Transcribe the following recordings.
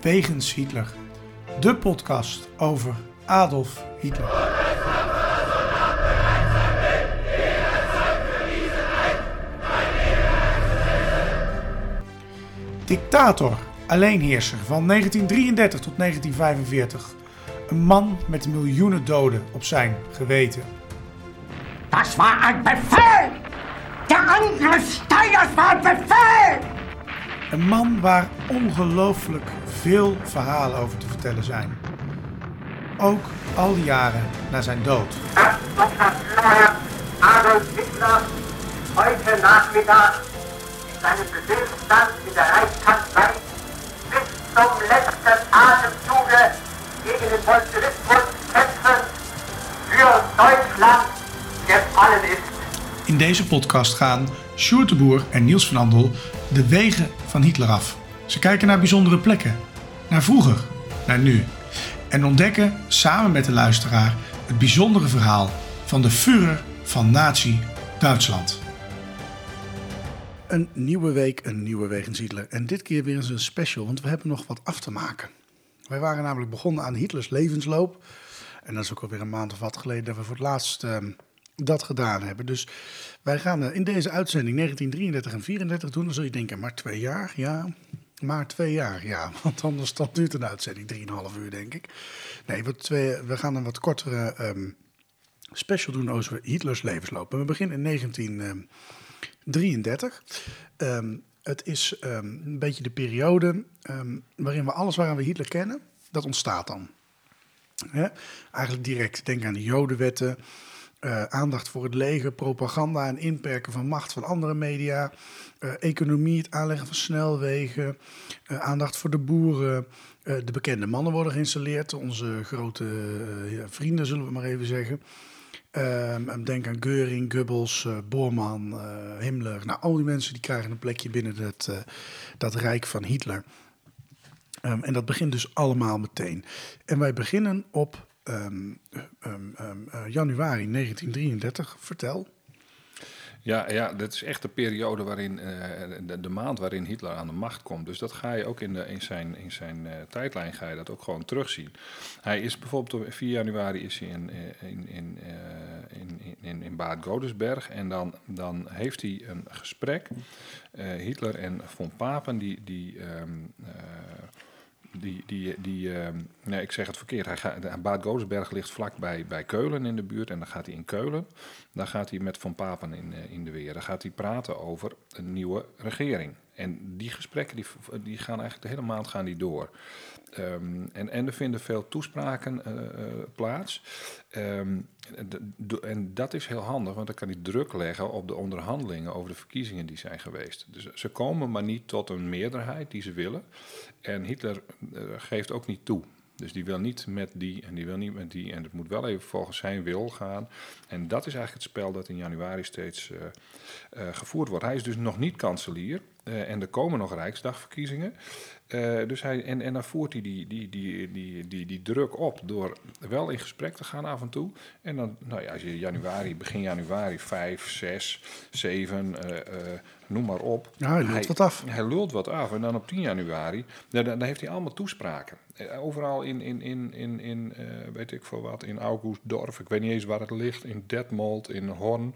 Wegens Hitler. De podcast over Adolf Hitler. Dictator, alleenheerser van 1933 tot 1945. Een man met miljoenen doden op zijn geweten. Das war ein Befehl! Der Angriff Steiners war ein Befehl! Een man waar ongelooflijk veel verhalen over te vertellen zijn. Ook al die jaren na zijn dood. Herr Adolf Hitler heute Nachmittag in seinem Befehlsstand in der Reichskanzlei bis zum letzten Atemzuge gegen den Bolschewismus kämpfen für Deutschland gefallen ist. In deze podcast gaan Sjoerd en Niels van Andel de wegen van Hitler af. Ze kijken naar bijzondere plekken, naar vroeger, naar nu. En ontdekken samen met de luisteraar het bijzondere verhaal van de Führer van Nazi-Duitsland. Een nieuwe week, een nieuwe wegens Hitler. En dit keer weer eens een special, want we hebben nog wat af te maken. Wij waren namelijk begonnen aan Hitlers levensloop. En dat is ook alweer een maand of wat geleden dat we voor het laatst ehm, dat gedaan hebben. Dus wij gaan eh, in deze uitzending 1933 en 34 doen. Dan zul je denken, maar twee jaar? Ja, maar twee jaar, ja. Want anders duurt een uitzending 3,5 uur, denk ik. Nee, we, we gaan een wat kortere ehm, special doen over Hitlers levensloop. En we beginnen in 1933. Ehm, het is ehm, een beetje de periode ehm, waarin we alles waaraan we Hitler kennen, dat ontstaat dan. Eigenlijk direct. Denk aan de Jodenwetten, eh, aandacht voor het leger, propaganda en inperken van macht van andere media, eh, economie, het aanleggen van snelwegen, eh, aandacht voor de boeren. de bekende mannen worden geïnstalleerd, onze grote vrienden zullen we maar even zeggen. Ehm, denk aan Geuring, Goebbels, Bormann, eh, Himmler. Nou, al die mensen die krijgen een plekje binnen dat, dat rijk van Hitler. Ehm, en dat begint dus allemaal meteen. En wij beginnen op ehm, ehm, ehm, eh, januari 1933. Vertel. Ja, ja, dat is echt de periode waarin, eh, de, maand waarin Hitler aan de macht komt. Dus dat ga je ook in, de, in zijn, in zijn eh, tijdlijn ga je dat ook gewoon terugzien. Hij is bijvoorbeeld op 4 januari is hij in, in, in, in, in, Bad Godesberg en dan, dan heeft hij een gesprek. Hitler en von Papen, die, die die, die, die ehm, nee, ik zeg het verkeerd. Hij gaat, Bad Godesberg ligt vlak bij, bij Keulen in de buurt. En dan gaat hij in Keulen, daar gaat hij met Van Papen in, eh, in de weer. Dan gaat hij praten over een nieuwe regering. En die gesprekken die, die gaan eigenlijk de hele maand gaan die door. Ehm, en, en er vinden veel toespraken eh, eh, plaats. Ehm, en dat is heel handig, want dan kan hij druk leggen op de onderhandelingen over de verkiezingen die zijn geweest. Dus ze komen maar niet tot een meerderheid die ze willen. En Hitler eh, geeft ook niet toe. Dus die wil niet met die en die wil niet met die. En het moet wel even volgens zijn wil gaan. En dat is eigenlijk het spel dat in januari steeds gevoerd wordt. Hij is dus nog niet kanselier. Eh, en er komen nog Rijksdagverkiezingen. Eh, dus hij, en, en dan voert hij die, die, die, die, die, die druk op door wel in gesprek te gaan af en toe. En dan, nou ja, als je januari, begin januari 5, 6, 7, eh, eh, noem maar op. Ja, hij lult wat af. Hij lult wat af. En dan op 10 januari, dan, dan heeft hij allemaal toespraken. Eh, Overal in, in, in, in, in weet ik veel wat, in Augustdorf. Ik weet niet eens waar het ligt. In Detmold, in Horn.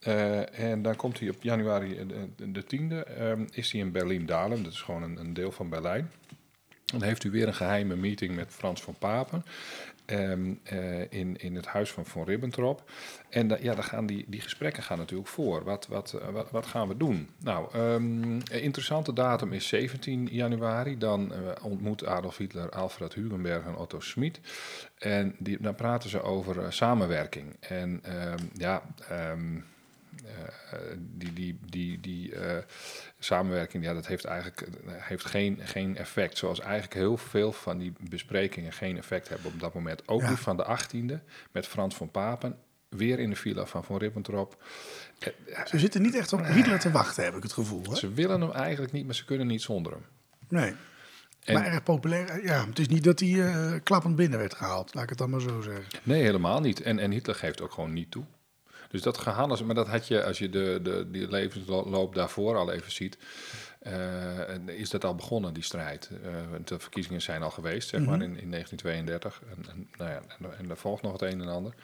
Eh, en dan komt hij op januari eh, de, de 10e, ehm, is hij in Berlin-Dahlem. Dat is gewoon een, een deel van Berlijn. Dan heeft u weer een geheime meeting met Frans van Papen. ehm, eh, in, in het huis van Von Ribbentrop. En ja, dan gaan die, die gesprekken gaan natuurlijk voor. Wat, wat, wat, wat gaan we doen? Nou, een interessante datum is 17 januari. Dan ontmoet Adolf Hitler Alfred Hugenberg en Otto Schmid. En die, dan praten ze over samenwerking. En ja, die, die, die, die eh, samenwerking, ja, dat heeft eigenlijk eh, heeft geen, geen effect. Zoals eigenlijk heel veel van die besprekingen geen effect hebben op dat moment. Ook Ja. die van de 18e met Frans van Papen. Weer in de villa van Von Ribbentrop. Eh, Ze zitten niet echt op Hitler te wachten, heb ik het gevoel. Hè? Ze willen hem eigenlijk niet, maar ze kunnen niet zonder hem. Nee. En- Maar erg populair. Ja, het is niet dat hij eh, klappend binnen werd gehaald. Laat ik het dan maar zo zeggen. Nee, helemaal niet. En, en Hitler geeft ook gewoon niet toe. Dus dat gehannes, maar dat had je als je de, de, die levensloop daarvoor al even ziet. eh, is dat al begonnen, die strijd. Want de verkiezingen zijn al geweest, zeg maar, in, in 1932. En, en, nou ja, en, en er volgt nog het een en ander.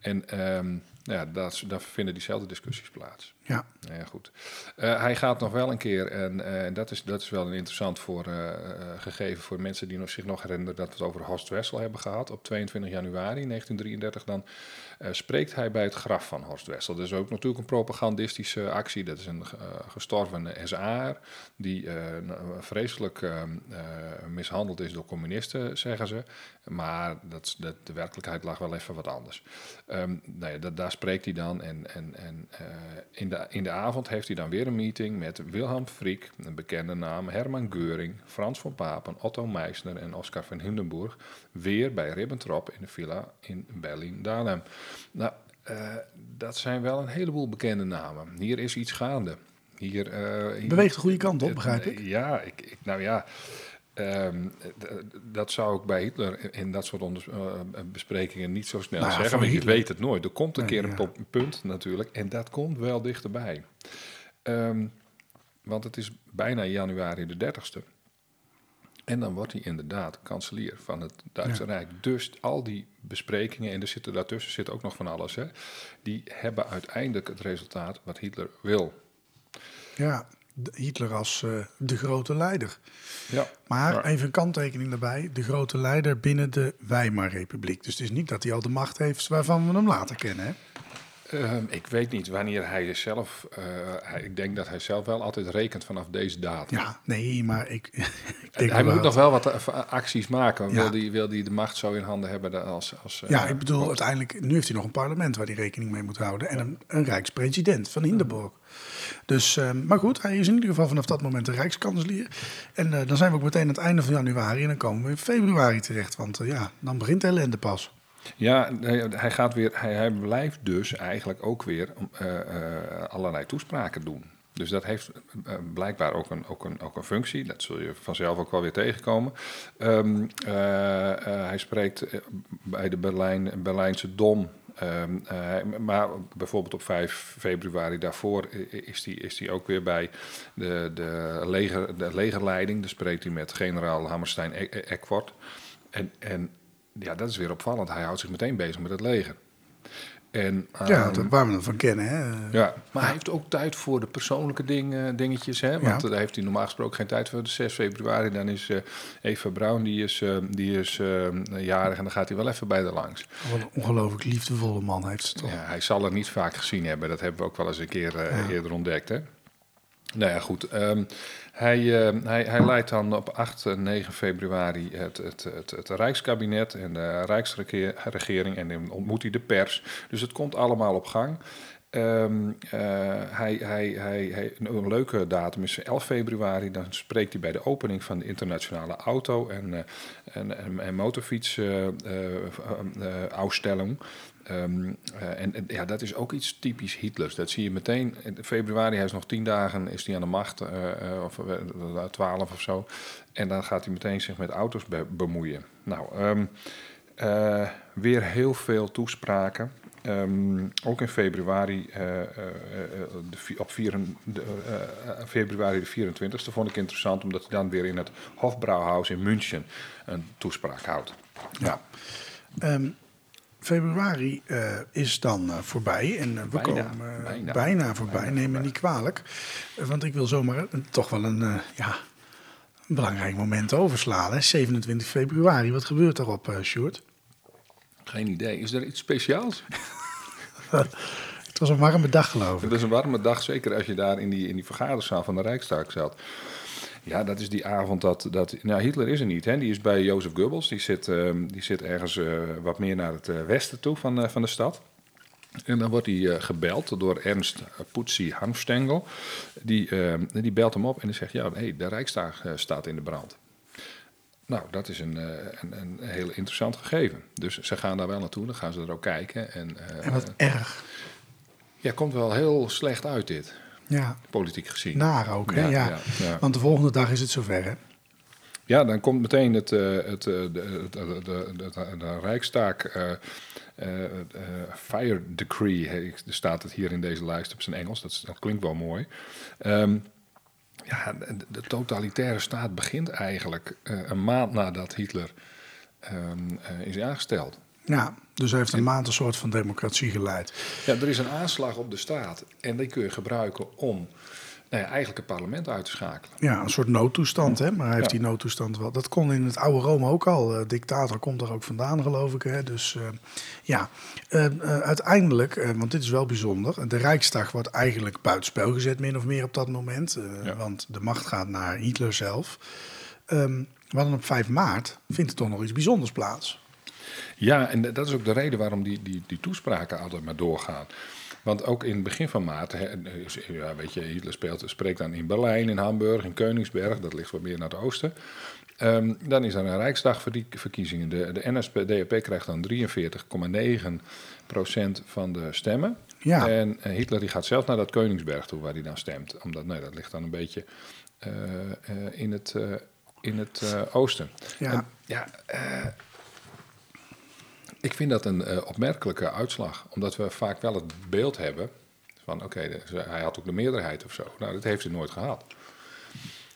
En ehm, ja, dat, daar vinden diezelfde discussies plaats. Ja. Nou ja, goed. Eh, hij gaat nog wel een keer, en eh, dat, is, dat is wel een interessant voor, eh, gegeven voor mensen die nog, zich nog herinneren dat we het over Horst Wessel hebben gehad. Op 22 januari 1933 dan spreekt hij bij het graf van Horst Wessel. Dat is ook natuurlijk een propagandistische actie. Dat is een gestorven SA'er die nou, vreselijk mishandeld is door communisten, zeggen ze. Maar dat, dat, de werkelijkheid lag wel even wat anders. Ehm, nou ja, dat, daar spreekt hij dan. En, en, en eh, in, de, in de avond heeft hij dan weer een meeting met Wilhelm Friek, een bekende naam, Herman Geuring, Frans van Papen, Otto Meissner en Oscar van Hindenburg. Weer bij Ribbentrop in de villa in Berlin-Dahlem. Nou, eh, dat zijn wel een heleboel bekende namen. Hier is iets gaande. Hier, eh, hier- Beweegt de goede kant op, begrijp ik. Ja, ik, ik, nou ja. Ehm, dat zou ik bij Hitler in dat soort onders- eh, besprekingen niet zo snel Nou zeggen. Want je Hitler- weet het nooit. Er komt een keer een ja. punt natuurlijk. En dat komt wel dichterbij. Ehm, want het is bijna januari de 30ste. En dan wordt hij inderdaad kanselier van het Duitse Ja. Rijk. Dus al die besprekingen, en er zitten, daartussen zit ook nog van alles, hè, die hebben uiteindelijk het resultaat wat Hitler wil. Ja, Hitler als eh, de grote leider. Ja. Maar Ja. even een kanttekening daarbij. De grote leider binnen de Weimar-republiek. Dus het is niet dat hij al de macht heeft waarvan we hem later kennen. Hè? Ehm, ik weet niet wanneer hij zelf. eh, ik denk dat hij zelf wel altijd rekent vanaf deze datum. Ja, nee, maar ik, ik denk hij wel- moet nog wel wat eh, acties maken. Ja. Wil hij wil die de macht zo in handen hebben als. als eh, Ja, ik bedoel, uiteindelijk, nu heeft hij nog een parlement waar hij rekening mee moet houden. En een, een rijkspresident van Hindenburg. Dus, eh, maar goed, hij is in ieder geval vanaf dat moment de rijkskanselier. En dan zijn we ook meteen aan het einde van januari. En dan komen we in februari terecht. Want ja, dan begint de ellende pas. Ja, hij, gaat weer. Hij, hij blijft dus eigenlijk ook weer eh, eh, allerlei toespraken doen. Dus dat heeft eh, blijkbaar ook een, ook, een, ook een functie. Dat zul je vanzelf ook wel weer tegenkomen. Ehm, eh, eh, hij spreekt bij de Berlijn, Berlijnse Dom. Ehm, eh, maar bijvoorbeeld op 5 februari daarvoor is hij is ook weer bij de, de, leger, de legerleiding. Daar spreekt hij met generaal Hammerstein E- E- Eckwart. En, en ja, dat is weer opvallend. Hij houdt zich meteen bezig met het leger. En, Ja, ehm, dat- waar we hem van kennen. Hè? ja, maar hij heeft ook tijd voor de persoonlijke dingen, dingetjes. Hè? Want Ja. daar heeft hij normaal gesproken geen tijd voor. De 6 februari, dan is eh, Eva Braun, die is, eh, die is eh, jarig en dan gaat hij wel even bij de langs. Wat een ongelooflijk liefdevolle man heeft ze toch. Ja, hij zal het niet vaak gezien hebben. Dat hebben we ook wel eens een keer eh, Ja. eerder ontdekt. Hè? Nou ja, goed. ehm, hij, eh, hij, hij leidt dan op 8 en 9 februari het, het, het, het Rijkskabinet en de Rijksregering. En dan ontmoet hij de pers. Dus het komt allemaal op gang. Ehm, eh, hij, hij, hij, hij, een leuke datum is 11 februari. Dan spreekt hij bij de opening van de internationale auto- en, eh, en, en, en motorfiets-ausstelling. Ehm, eh, en, ja, dat is ook iets typisch Hitlers. Dat zie je meteen. In februari, hij is nog tien dagen, is hij aan de macht, eh, eh, of twaalf of zo. En dan gaat hij meteen zich met auto's be- bemoeien. Nou, ehm, eh, weer heel veel toespraken. Ehm, ook in februari, de, op vier, februari de 24e vond ik interessant, omdat hij dan weer in het Hofbrauhaus in München een toespraak houdt. Ja. Ehm, februari eh, is dan eh, voorbij en eh, we Bijna, komen bijna. bijna, voorbij. Bijna Neem me niet kwalijk, want ik wil zomaar toch wel een, ja, een belangrijk moment overslaan. Hè? 27 februari, wat gebeurt daarop, eh Sjoerd? Geen idee. Is er iets speciaals? Het was een warme dag, geloof ik. Het is een warme dag, zeker als je daar in die, in die vergaderzaal van de Rijksdag zat. Ja, dat is die avond dat... dat nou, Hitler is er niet, hè. Die is bij Jozef Goebbels. Die zit, ehm, die zit ergens eh, wat meer naar het eh, westen toe van, eh, van de stad. En dan wordt hij gebeld door Ernst Putzi Hanfstengel. Die, ehm, die belt hem op en die zegt... Ja, hey, de Rijksdag staat in de brand. Nou, dat is een, een, een heel interessant gegeven. Dus ze gaan daar wel naartoe, dan gaan ze er ook kijken. En, En wat erg. ja, komt wel heel slecht uit dit, Ja, politiek gezien. naar ook, hè? Ja, Ja. Want de volgende dag is het zover, hè? Ja, dan komt meteen het, eh, het, eh, de, de, de, de, de, Rijkstaak eh, Fire Decree, he- er staat het hier in deze lijst op zijn Engels, dat, is- dat klinkt wel mooi. Ehm, ja, de, de totalitaire staat begint eigenlijk een maand nadat Hitler ehm, eh, is aangesteld. Ja, dus hij heeft een maand een soort van democratie geleid. Ja, er is een aanslag op de staat en die kun je gebruiken om nou ja, eigenlijk het parlement uit te schakelen. Ja, een soort noodtoestand, hè? maar hij heeft Ja. die noodtoestand wel. Dat kon in het oude Rome ook al. Dictator komt er ook vandaan, geloof ik. Hè? Dus eh, ja, Eh, eh, uiteindelijk, want dit is wel bijzonder, de Rijksdag wordt eigenlijk buitenspel gezet, min of meer op dat moment. Ja. Want de macht gaat naar Hitler zelf. Ehm maar dan op 5 maart vindt er toch nog iets bijzonders plaats. Ja, en dat is ook de reden waarom die, die, die toespraken altijd maar doorgaan. Want ook in het begin van maart, ja, weet je, Hitler speelt, spreekt dan in Berlijn, in Hamburg, in Koningsberg, dat ligt wat meer naar het oosten. Ehm, dan is er een Rijksdagverkiezingen. De, de NSDAP krijgt dan 43,9 procent van de stemmen. Ja. En eh, Hitler die gaat zelf naar dat Koningsberg toe waar hij dan stemt. Omdat, nee, dat ligt dan een beetje eh, eh, in het, eh, in het eh, oosten. Ja. En, ja, eh, ik vind dat een eh, opmerkelijke uitslag. Omdat we vaak wel het beeld hebben van... oké, hij had ook de meerderheid of zo. Nou, dat heeft hij nooit gehad.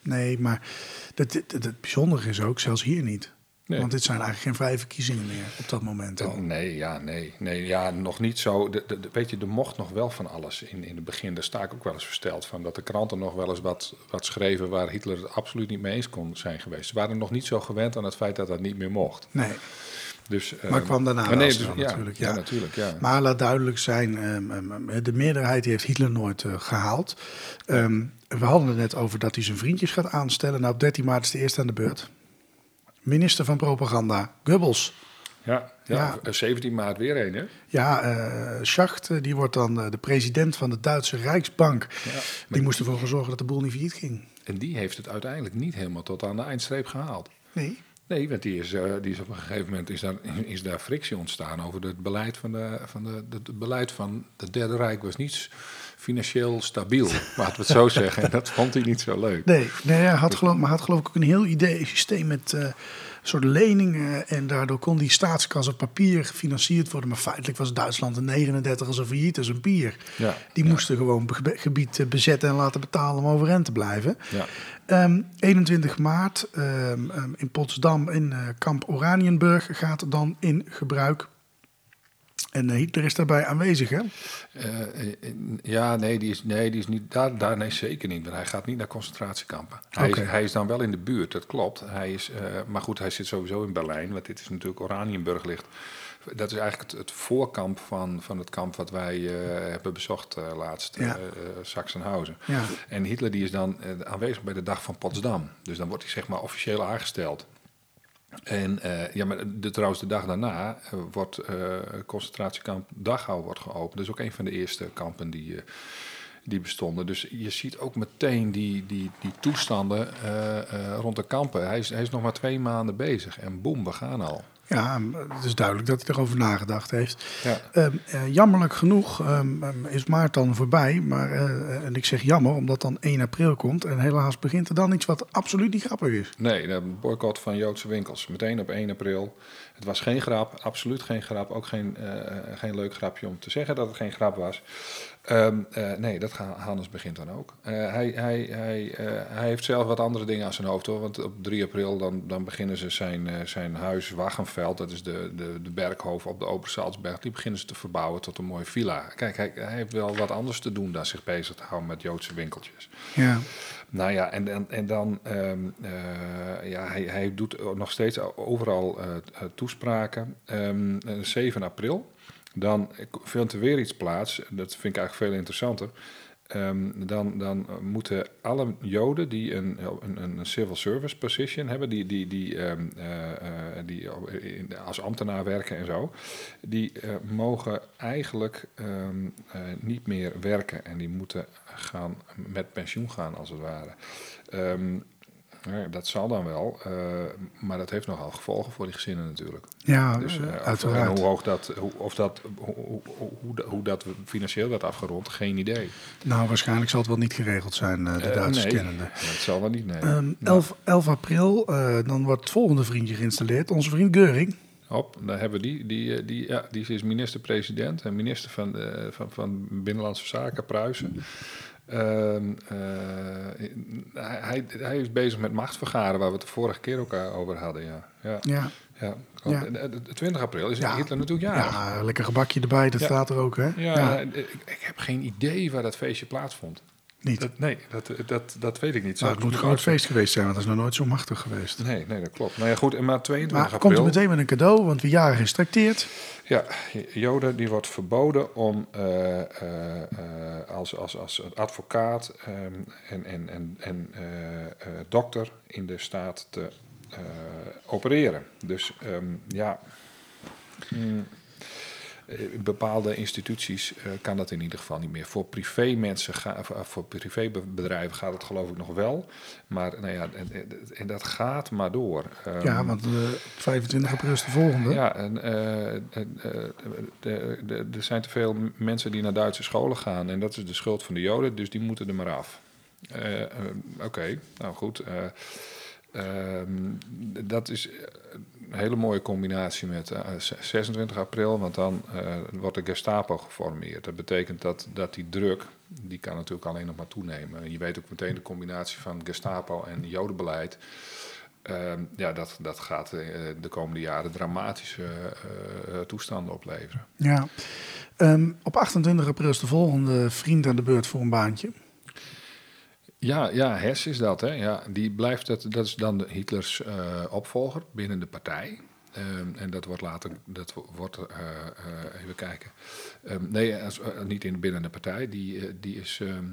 Nee, maar het, het, het bijzondere is ook, zelfs hier niet. Nee. Want dit zijn eigenlijk geen vrije verkiezingen meer op dat moment al. Nee, ja, nee, nee, ja, nog niet zo. De, de, de- weet je, er mocht nog wel van alles in, in het begin. Daar sta ik ook wel eens versteld van. Dat de kranten nog wel eens wat, wat schreven waar Hitler het absoluut niet mee eens kon zijn geweest. Ze waren nog niet zo gewend aan het feit dat dat niet meer mocht. Nee. Dus, Maar eh, kwam daarna maar nee, dus, ja, natuurlijk, Ja, ja. natuurlijk, ja. Maar laat duidelijk zijn, ehm, ehm, ehm, de meerderheid heeft Hitler nooit eh, gehaald. Ehm, we hadden het net over dat hij zijn vriendjes gaat aanstellen. Nou, op 13 maart is de eerste aan de beurt. Minister van Propaganda, Goebbels. ja, ja, Ja. eh, 17 maart weer een, hè? Ja, eh Schacht, die wordt dan de president van de Duitse Rijksbank. Ja. Die moest ervoor zorgen dat de boel niet failliet ging. En die heeft het uiteindelijk niet helemaal tot aan de eindstreep gehaald. Nee. Nee, want die is, eh, die is op een gegeven moment is daar, is daar frictie ontstaan over het beleid van de, van de, het beleid van het Derde Rijk was niet financieel stabiel, laten we het zo zeggen. En dat vond hij niet zo leuk. Nee, nee hij had geloof, maar had geloof ik ook een heel idee, systeem met eh, soort leningen. En daardoor kon die staatskas op papier gefinancierd worden. Maar feitelijk was Duitsland in 39 zo failliet als een pier. Ja, Die moesten gewoon gebied bezetten en laten betalen om overeind te blijven. Ja. Ehm, 21 maart ehm, ehm, in Potsdam in eh, kamp Oranienburg gaat dan in gebruik. En eh, Hitler is daarbij aanwezig, hè? Eh, eh, ja, nee, die is, nee, die is niet, daar, daar nee, zeker niet. Hij gaat niet naar concentratiekampen. Hij, is, hij is dan wel in de buurt, dat klopt. Hij is, maar goed, hij zit sowieso in Berlijn, want dit is natuurlijk Oranienburg ligt. Dat is eigenlijk het, het voorkamp van, van het kamp wat wij hebben bezocht laatst, Ja. Sachsenhausen. Ja. En Hitler die is dan aanwezig bij de dag van Potsdam. Dus dan wordt hij zeg maar officieel aangesteld. En eh, ja, maar de, trouwens, de dag daarna eh, wordt eh, concentratiekamp Dachau wordt geopend. Dat is ook een van de eerste kampen die, die bestonden. Dus je ziet ook meteen die, die, die toestanden rond de kampen. Hij is, hij is nog maar twee maanden bezig en boem, we gaan al. Ja, het is duidelijk dat hij erover nagedacht heeft. Ja. Ehm, eh, jammerlijk genoeg ehm, ehm, is maart dan voorbij. Maar, eh, en ik zeg jammer, omdat dan 1 april komt. En helaas begint er dan iets wat absoluut niet grappig is. Nee, de boycott van Joodse winkels. Meteen op 1 april. Het was geen grap, absoluut geen grap. Ook geen, eh, geen leuk grapje om te zeggen dat het geen grap was. Ehm, eh, nee, dat gaat, Hannes begint dan ook. Eh, hij, hij, hij, eh, hij heeft zelf wat andere dingen aan zijn hoofd hoor. Want op 3 april dan, dan beginnen ze zijn, zijn huis Waggenveld, dat is de, de, de berghoofd op de Obersalzberg, die beginnen ze te verbouwen tot een mooie villa. Kijk, hij, hij heeft wel wat anders te doen dan zich bezig te houden met Joodse winkeltjes. Ja, Nou ja, en, en, en dan, ehm, eh, ja, hij, hij doet nog steeds overal toespraken. Ehm, eh, 7 april, dan vindt er weer iets plaats, dat vind ik eigenlijk veel interessanter. Ehm, dan, dan moeten alle Joden die een, een, een civil service position hebben, die, die, die, ehm, eh, eh, die als ambtenaar werken en zo, die eh, mogen eigenlijk ehm, eh, niet meer werken en die moeten gaan met pensioen gaan als het ware. Ja, dat zal dan wel, eh, maar dat heeft nogal gevolgen voor die gezinnen natuurlijk. ja Dus eh, eh, uiteraard. en hoe hoog dat, hoe, of dat, hoe, hoe, hoe, dat- financieel werd afgerond, geen idee. Nou, waarschijnlijk zal het wel niet geregeld zijn, de Eh, Duitsers nee, kennende. Dat zal wel niet, nee. Ehm 11, 11 april, dan wordt het volgende vriendje geïnstalleerd. Onze vriend Geuring. Hop, daar hebben we die. Die, die, ja, die is minister-president en minister van, van, van Binnenlandse Zaken, Pruisen. Ehm, eh, hij, hij, is bezig met machtsvergaren, waar we het de vorige keer ook eh, over hadden. Ja, ja, Ja, ja. Ja. De- de- de 20 april is Ja. Hitler natuurlijk jarig. ja lekker gebakje erbij, dat staat er ook, hè? Ja, eh, ik, ik heb geen idee waar dat feestje plaatsvond. Niet. Dat, nee, dat, dat, dat weet ik niet. Nou, het moet een groot feest geweest zijn, want dat is nog nooit zo machtig geweest. Nee, nee, dat klopt. Nou ja, goed, en maar 22 Maar komt er meteen met een cadeau, want wie jarig is trakteert. Ja, Joden die wordt verboden om eh, eh, als, als, als advocaat ehm, en, en, en, en eh, dokter in de staat te opereren. Dus ehm, ja, mm, eh, in bepaalde instituties eh, kan dat in ieder geval niet meer. Voor privé mensen, ga, of voor privébedrijven gaat het geloof ik nog wel. Maar nou ja, en, en- dat gaat maar door. Ehm, ja, want eh, 25 april is de volgende. ja, en eh, eh, eh, er zijn te veel mensen die naar Duitse scholen gaan. En dat is de schuld van de Joden, dus die moeten er maar af. Eh, eh, Oké, nou goed. eh, ehm, dat is hele mooie combinatie met eh, z- 26 april, want dan eh, wordt de Gestapo geformeerd. Dat betekent dat, dat die druk, die kan natuurlijk alleen nog maar toenemen. Je weet ook meteen de combinatie van Gestapo en Jodenbeleid. Ehm, ja, dat, dat gaat eh, de komende jaren dramatische eh, eh, toestanden opleveren. Ja. Ehm, op 28 april is de volgende vriend aan de beurt voor een baantje. Ja, ja, Hess is dat. Hè? Ja, die blijft dat, dat is dan Hitlers eh, opvolger binnen de partij. Ehm, en dat wordt later, dat wo- wordt, eh, eh, even kijken. Ehm, nee, als, niet in binnen de partij. Die, die is ehm,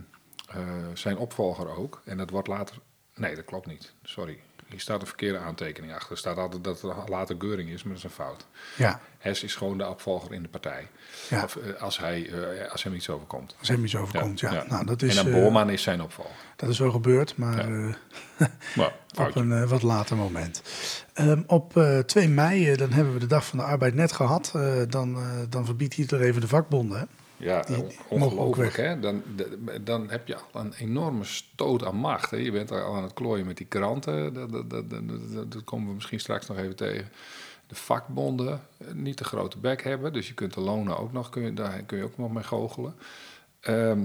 eh, zijn opvolger ook. En dat wordt later. Nee, dat klopt niet. Sorry. Hier staat een verkeerde aantekening achter. Er staat altijd dat het later Geuring is, maar dat is een fout. Ja, Hess is gewoon de opvolger in de partij. Ja. Of, eh, als, hij, eh, als hem iets overkomt. als hem iets overkomt. Ja, Nou, dat is, en dan eh, Bormann is zijn opvolger. dat is wel gebeurd, maar op een wat later moment. Ehm, op eh, 2 mei, dan hebben we de Dag van de Arbeid net gehad. Eh, dan, dan verbiedt Hitler even de vakbonden. Ja, Die- die mogen ook ongelooflijk weg. hè. Dan, de- dan heb je al een enorme stoot aan macht. Hè. Je bent al aan het klooien met die kranten. Dat, dat, dat, dat, dat- komen we misschien straks nog even tegen. De vakbonden eh, niet te grote bek hebben. Dus je kunt de lonen ook nog, kun je, daar kun je ook nog mee goochelen. Ehm,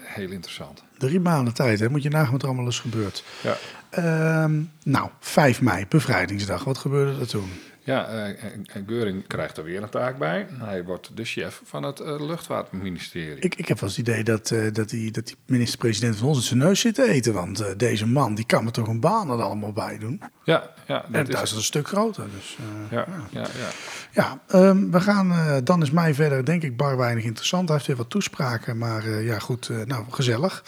heel interessant. Drie maanden tijd, hè? moet je nagaan wat er allemaal is gebeurd. Ja, Ehm, nou, 5 mei, bevrijdingsdag. Wat gebeurde er toen? Ja eh, en- en Geuring krijgt er weer een taak bij. Hij wordt de chef van het eh, luchtvaartministerie. Ik, ik heb wel eens het idee dat, eh, dat, die, dat die minister-president van ons in zijn neus zit te eten. Want deze man, die kan me toch een baan er allemaal bij doen. ja, ja, En dat thuis is is... het een stuk groter. Dus, eh, Ja, ja, ja. Ja, ehm, we gaan, dan is mij verder denk ik bar weinig interessant. Hij heeft weer wat toespraken, maar ja goed, nou gezellig.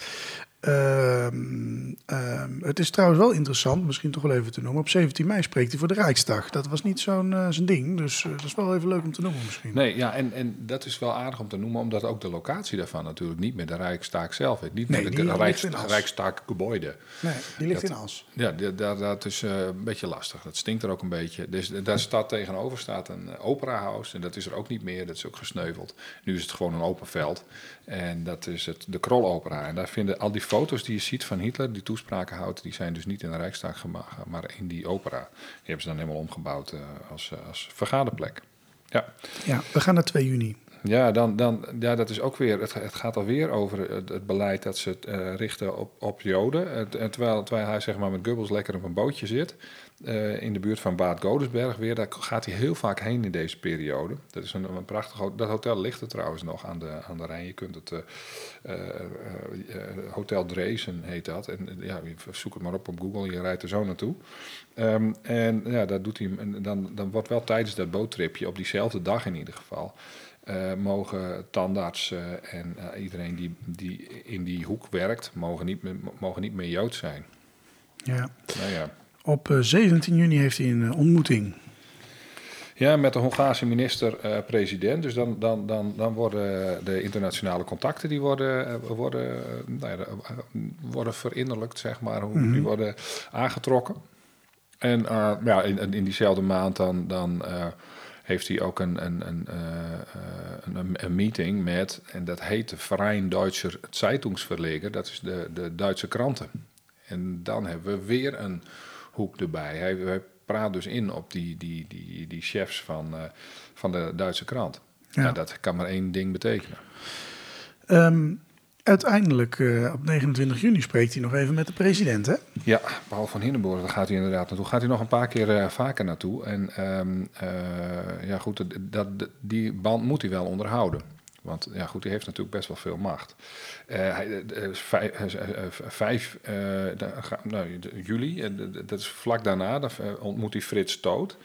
Ehm, ehm, het is trouwens wel interessant, misschien toch wel even te noemen. Op 17 mei spreekt hij voor de Rijksdag. Dat was niet zo'n eh, zijn ding, dus eh, dat is wel even leuk om te noemen misschien. Nee, ja, en, en dat is wel aardig om te noemen, omdat ook de locatie daarvan natuurlijk niet met de Rijkstaak zelf heeft. Niet Nee, die de Rijks. Rijkstaakgebouwde. Nee, die ligt Dat- in As. Ja, dat is eh, een beetje lastig. Dat stinkt er ook een beetje. Dus daar staat tegenover staat een operahuis en dat is er ook niet meer. Dat is ook gesneuveld. Nu is het gewoon een open veld. En dat is het, de Krolopera. En daar vinden al die foto's die je ziet van Hitler, die toespraken houdt, die zijn dus niet in de Rijkstaak gemaakt, maar in die opera. Die hebben ze dan helemaal omgebouwd eh, als, eh, als vergaderplek. Ja. Ja, we gaan naar 2 juni. Ja, dan, dan, ja, dat is ook weer. Het, het gaat alweer over het, het beleid dat ze eh, richten op, op Joden. En, en terwijl, terwijl hij zeg maar, met Goebbels lekker op een bootje zit. eh, in de buurt van Bad Godesberg weer. Daar gaat hij heel vaak heen in deze periode. Dat is een, een prachtig ho- Dat hotel ligt er trouwens nog aan de, aan de Rijn. Je kunt het. eh, eh, eh, eh, hotel Dreesen heet dat. En eh, ja, zoek het maar op op Google. Je rijdt er zo naartoe. Ehm, en ja, dat doet hij. En dan, dan wordt wel tijdens dat boottripje, op diezelfde dag in ieder geval. Eh, mogen tandartsen en eh, iedereen die, die in die hoek werkt, mogen niet, meer, mogen niet meer Jood zijn. Ja. Nou ja. Op eh, 17 juni heeft hij een eh, ontmoeting. Ja, met de Hongaarse minister-president. dus dan, dan, dan, dan worden de internationale contacten die worden, eh, worden, eh, nou ja, eh, worden verinnerlijkt, zeg maar. hoe Die worden aangetrokken. En eh, ja, in, in diezelfde maand dan, dan eh, heeft hij ook een, een, een, eh, eh, een, een meeting met, en dat heet de Verein Deutscher Zeitungsverleger. Dat is de, de Duitse kranten. En dan hebben we weer een hoek erbij. Hij, hij praat dus in op die, die, die, die chefs van, eh, van de Duitse krant. Ja. Ja. dat kan maar één ding betekenen. Ehm, uiteindelijk eh, op 29 juni spreekt hij nog even met de president, hè? Ja, Paul van Hindenburg, daar gaat hij inderdaad naartoe. Gaat hij nog een paar keer eh, vaker naartoe. En ehm, eh, ja, goed, dat, dat, die band moet hij wel onderhouden. Want ja, goed, hij heeft natuurlijk best wel veel macht. Hij, vijf, nou, de- juli, de- dat is vlak daarna, dan eh, ontmoet hij Frits Toot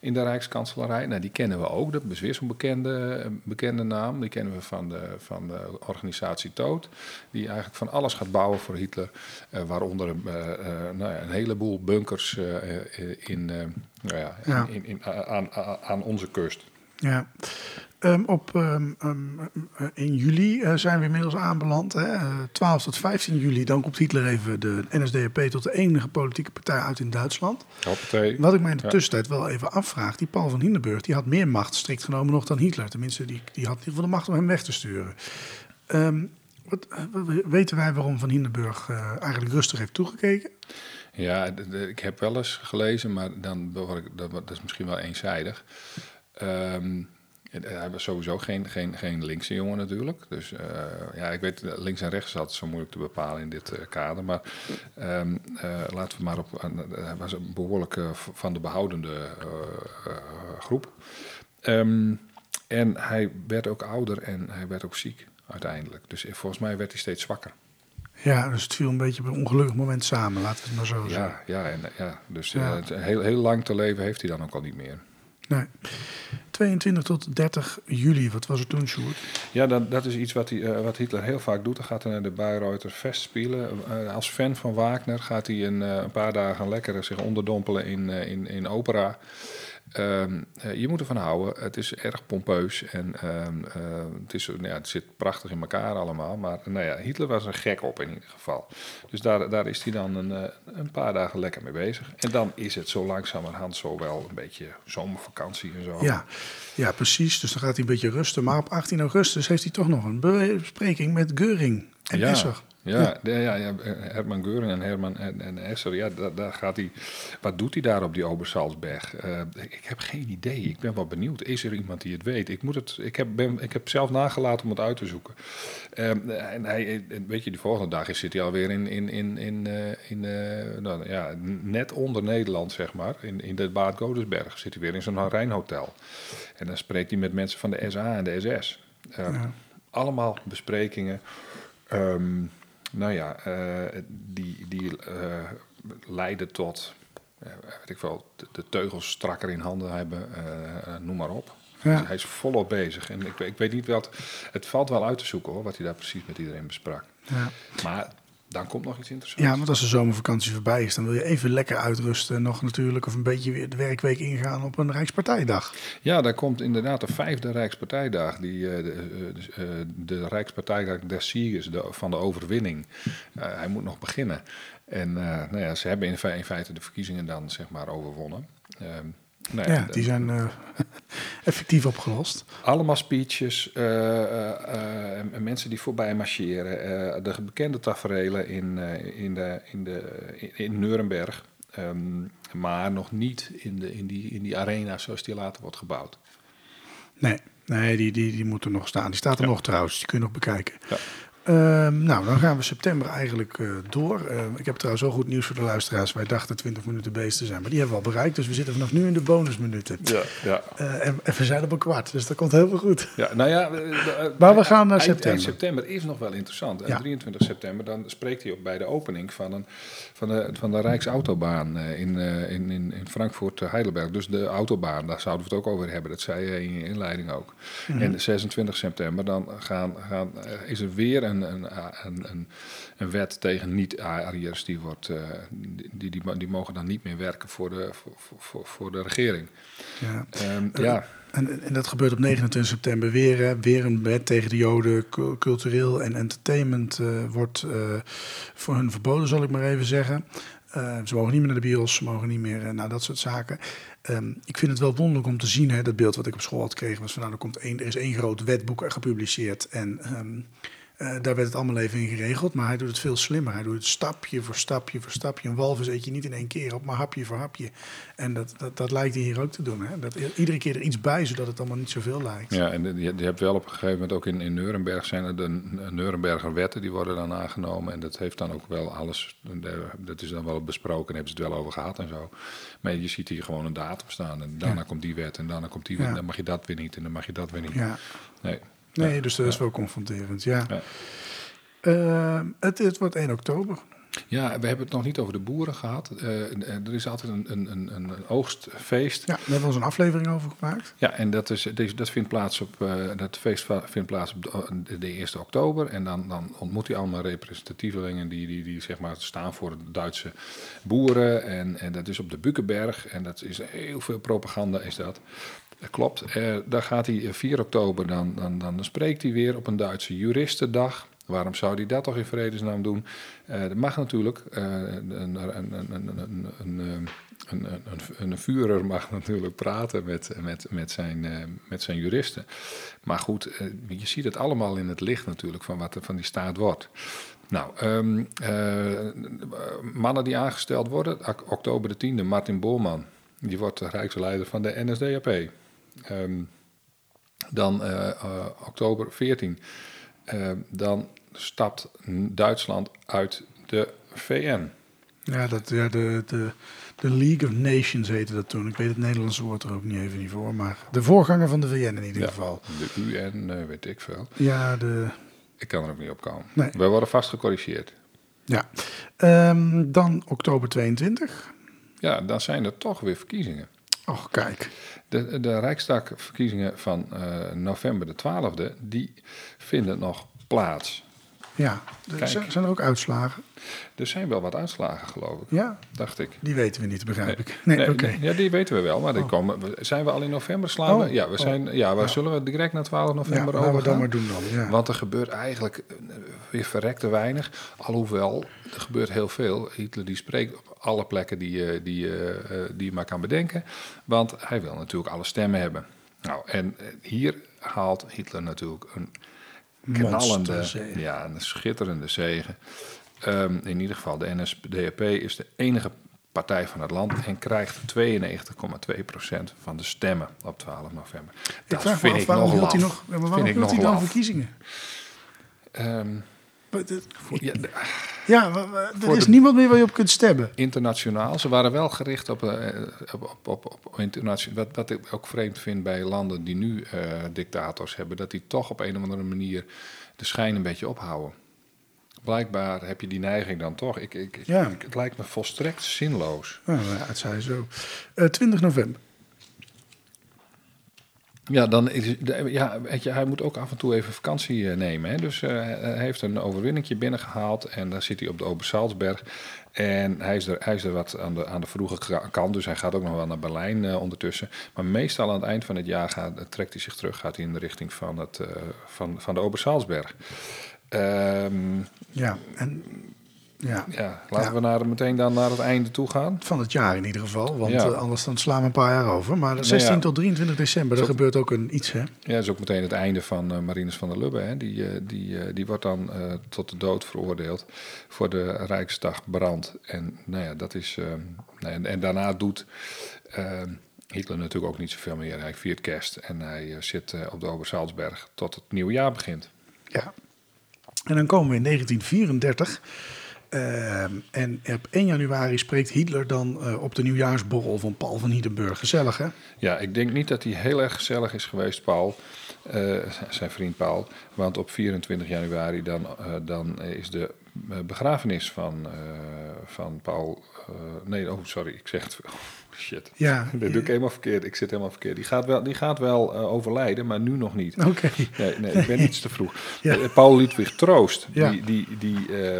in de Rijkskanselarij. Nou, die kennen we ook, dat is weer zo'n bekende, eh, bekende naam. Die kennen we van de, van de organisatie Toot, die eigenlijk van alles gaat bouwen voor Hitler. eh, waaronder nou ja, een heleboel bunkers in, nou ja, Ja. In, in, aan, aan, aan onze kust. Ja. Ehm, op eh, in juli eh, zijn we inmiddels aanbeland. Hè? Eh, 12 tot 15 juli, dan komt Hitler even de NSDAP tot de enige politieke partij uit in Duitsland. Hoppatee. Wat ik mij in de Ja. tussentijd wel even afvraag, die Paul van Hindenburg, die had meer macht strikt genomen nog dan Hitler. Tenminste, die, die had in ieder geval de macht om hem weg te sturen. Wat, eh, weten wij waarom van Hindenburg eh, eigenlijk rustig heeft toegekeken? Ja, ik heb wel eens gelezen, maar dan dat, dat is misschien wel eenzijdig. Ehm, en hij was sowieso geen, geen, geen linkse jongen natuurlijk. Dus eh, ja, ik weet, eh, links en rechts altijd zo moeilijk te bepalen in dit eh, kader. Maar ehm, eh, laten we maar op... eh, Hij was een behoorlijk eh, van de behoudende eh, eh, groep. Ehm, en hij werd ook ouder en hij werd ook ziek uiteindelijk. Dus eh, volgens mij werd hij steeds zwakker. Ja, dus het viel een beetje op een ongelukkig moment samen, laten we het maar zo zeggen. Ja, ja, en, eh, ja dus Ja. eh, heel, heel lang te leven heeft hij dan ook al niet meer. Nee. 22 tot 30 juli, wat was het toen, Sjoerd? Ja, dat, dat is iets wat, hij, eh, wat Hitler heel vaak doet. Dan gaat hij naar de Bayreuther Festspielen. Eh, als fan van Wagner gaat hij een, eh, een paar dagen lekker zich onderdompelen in, in, in opera. Ehm, eh, je moet ervan houden. Het is erg pompeus en ehm, eh, het, is, nou ja, het zit prachtig in elkaar allemaal. Maar nou ja, Hitler was er gek op in ieder geval. Dus daar, daar is hij dan een, eh, een paar dagen lekker mee bezig. En dan is het zo langzamerhand zo wel een beetje zomervakantie en zo. Ja, ja, precies. Dus dan gaat hij een beetje rusten. Maar op 18 augustus heeft hij toch nog een bespreking met Geuring en ja. Esser. Ja, de- ja, ja, Herman Geuring en Herman en, en Esser, ja, daar, daar gaat hij. Wat doet hij daar op die Obersalzberg? Eh, ik, heb geen idee. Ik ben wel benieuwd. Is er iemand die het weet? Ik, moet het, ik, heb, ben, ik heb zelf nagelaten om het uit te zoeken. Ehm, en hij, en weet je, die volgende dag is, zit hij alweer in, in, in, in, eh, in eh, nou, ja, net onder Nederland, zeg maar. In, in de Bad Godesberg zit hij weer in zo'n Rijnhotel. En dan spreekt hij met mensen van de SA en de SS. Eh, Ja. Allemaal besprekingen. Ehm, nou ja, eh, die, die eh, leiden tot, eh, weet ik wel, de, de teugels strakker in handen hebben, noem maar op. Ja. Dus hij is volop bezig. En ik, ik weet niet wat, het valt wel uit te zoeken hoor, wat hij daar precies met iedereen besprak. Ja. Maar dan komt nog iets interessants. ja, want als de zomervakantie voorbij is, dan wil je even lekker uitrusten. En nog natuurlijk, of een beetje weer de werkweek ingaan op een Rijkspartijdag. Ja, daar komt inderdaad de vijfde Rijkspartijdag. Die, eh, de, eh, dus, eh, de Rijkspartijdag des Siegers, de, van de overwinning. Hij moet nog beginnen. En nou ja, ze hebben in, fe- in feite de verkiezingen dan zeg maar overwonnen. Ehm, nou Ja, die zijn eh, effectief opgelost. Allemaal speeches, eh, en mensen die voorbij marcheren. de bekende taferelen in, in, de, in, de, in, in Nuremberg. Ehm, maar nog niet in, de, in, die, in die arena zoals die later wordt gebouwd. Nee, nee die, die, die moet er nog staan. Die staat er Ja. nog trouwens, die kun je nog bekijken. Ja. Ehm, nou, dan gaan we september eigenlijk eh, door. Ehm, ik heb trouwens wel goed nieuws voor de luisteraars. Wij dachten 20 minuten bezig te zijn, maar die hebben we al bereikt. Dus we zitten vanaf nu in de bonusminuten. Ja, ja. Eh, en, en we zijn op een kwart, dus dat komt heel veel goed. Ja, nou ja, eh, Maar we gaan naar eind- september. Eind september is nog wel interessant. En Ja. 23 september dan spreekt hij op bij de opening van, een, van, de, van de Rijksautobaan eh, in, eh, in, in, in Frankfurt-Heidelberg. Dus de autobaan, daar zouden we het ook over hebben. Dat zei je in je inleiding ook. Mhm. En 26 september dan gaan, gaan, eh, is er weer een, een, een, een, een wet tegen niet-Ariërs. Die, wordt, eh, die, die, die mogen dan niet meer werken voor de, voor, voor, voor de regering. Ja. Eh, ja. En, en dat gebeurt op 29 september weer. Weer een wet tegen de Joden. Cu- Cultureel en entertainment eh, wordt eh, voor hun verboden, zal ik maar even zeggen. Eh, ze mogen niet meer naar de bios, ze mogen niet meer naar dat soort zaken. Ehm, ik vind het wel wonderlijk om te zien, hè, dat beeld wat ik op school had gekregen was van nou, er, komt één, er is één groot wetboek gepubliceerd en ehm, Eh, daar werd het allemaal even in geregeld, maar hij doet het veel slimmer. Hij doet het stapje voor stapje voor stapje. Een walvis eet je niet in één keer op, maar hapje voor hapje. En dat, dat, dat lijkt hij hier ook te doen. Hè? Dat, iedere keer er iets bij, zodat het allemaal niet zoveel lijkt. Ja, en je, je hebt wel op een gegeven moment ook in, in Nuremberg zijn er de Nuremberger wetten, die worden dan aangenomen. En dat heeft dan ook wel alles, dat is dan wel besproken, hebben ze het wel over gehad en zo. Maar je ziet hier gewoon een datum staan en daarna komt die wet en daarna komt die wet. Ja. Dan mag je dat weer niet en dan mag je dat weer niet. Ja. Nee. Nee, dus dat is wel confronterend, ja. Uh, het, het wordt 1 oktober. Ja, we hebben het nog niet over de boeren gehad. Uh, er is altijd een, een, een, een oogstfeest. Ja, daar hebben we ons een aflevering over gemaakt. Ja, en dat, is, dat, vindt plaats op, uh, dat feest vindt plaats op de, de 1 oktober. En dan, dan ontmoet hij allemaal representatievelingen die, die, die zeg maar staan voor de Duitse boeren. En, en dat is op de Bukkenberg. En dat is heel veel propaganda is dat. Dat klopt. Uh, daar gaat hij 4 oktober, dan, dan, dan spreekt hij weer op een Duitse juristendag. Waarom zou hij dat toch in vredesnaam doen? Uh, dat mag natuurlijk. Uh, een, een, een, een, mag natuurlijk praten met, met, met, zijn, uh, met zijn juristen. Maar goed, je ziet het allemaal in het licht natuurlijk van wat er van die staat wordt. Nou, um, mannen die aangesteld worden, oktober de 10e, Martin Boorman. Die wordt de rijksleider van de NSDAP. Um, dan oktober 14. Uh, dan stapt Duitsland uit de VN. Ja, dat, ja de, de, de League of Nations heette dat toen. Ik weet het Nederlandse woord er ook niet even niet voor. Maar de voorganger van de VN in ieder ja, geval. De UN, uh, weet ik veel. Ja, de... Ik kan er ook niet op komen. Nee. We worden vast gecorrigeerd. Ja. Um, dan oktober 22. Ja, dan zijn er toch weer verkiezingen. Och, kijk. De, de Rijksdagverkiezingen van uh, november de 12e, die vinden nog plaats. Ja, er zijn, zijn er ook uitslagen? Er zijn wel wat uitslagen, geloof ik. Ja? Dacht ik. Die weten we niet, begrijp nee. ik. Nee, nee oké. Ja, die weten we wel, maar die oh. komen, zijn we al in november slaan oh. we? Ja, we, zijn, ja, we ja. zullen we direct naar 12 november ja, overgaan. we dan maar doen dan, ja. Want er gebeurt eigenlijk weer verrekte weinig. Alhoewel, er gebeurt heel veel. Hitler die spreekt op alle plekken die, die, uh, die je maar kan bedenken. Want hij wil natuurlijk alle stemmen hebben. Nou, en hier haalt Hitler natuurlijk een knallende, ja, een schitterende zegen. Um, in ieder geval, de NSDAP is de enige partij van het land en krijgt 92,2% van de stemmen op 12 november. Dat ik vind ik nog laf. Hij nog, waarom vind hij dan verkiezingen? Um, ja, ja, er is niemand meer waar je op kunt stemmen. Internationaal. Ze waren wel gericht op, uh, op, op, op, op internationaal. Wat, wat ik ook vreemd vind bij landen die nu uh, dictators hebben, dat die toch op een of andere manier de schijn een beetje ophouden. Blijkbaar heb je die neiging dan toch. Ik, ik, ja. ik, het lijkt me volstrekt zinloos. Ja, het zei zo. Uh, 20 november. Ja, dan is, ja, weet je, hij moet ook af en toe even vakantie nemen. Hè? Dus uh, hij heeft een overwinningje binnengehaald en dan zit hij op de Obersalzberg. En hij is er, hij is er wat aan de, aan de vroege kant, dus hij gaat ook nog wel naar Berlijn uh, ondertussen. Maar meestal aan het eind van het jaar gaat, trekt hij zich terug, gaat hij in de richting van, het, van, van de Obersalzberg. Um, ja, en ja. ja, laten ja. we naar, meteen dan naar het einde toe gaan. Van het jaar in ieder geval, want ja. uh, anders dan slaan we een paar jaar over. Maar 16 nee, tot 23 december, daar gebeurt ook een iets, hè? Ja, dat is ook meteen het einde van uh, Marinus van der Lubbe. Hè? Die, uh, die, die wordt dan tot de dood veroordeeld voor de Rijksdagbrand. En nou ja, dat is... Nee, en, en, daarna doet Hitler natuurlijk ook niet zoveel meer. Hij viert kerst en hij zit op de Obersalzberg tot het nieuwe jaar begint. Ja. En dan komen we in 1934... Uh, en op 1 januari spreekt Hitler dan uh, op de nieuwjaarsborrel van Paul van Hindenburg. Gezellig, hè? Ja, ik denk niet dat hij heel erg gezellig is geweest, Paul. Uh, zijn vriend Paul. Want op 24 januari dan, dan is de begrafenis van, van Paul... nee, oh, sorry, ik zeg het... Shit. Ja. Dat doe ik helemaal verkeerd. Ik zit helemaal verkeerd. Die gaat wel, die gaat wel uh, overlijden, maar nu nog niet. Oké. Okay. Nee, nee, ik ben iets te vroeg. ja. uh, Paul Ludwig Troost, die, die, die, uh,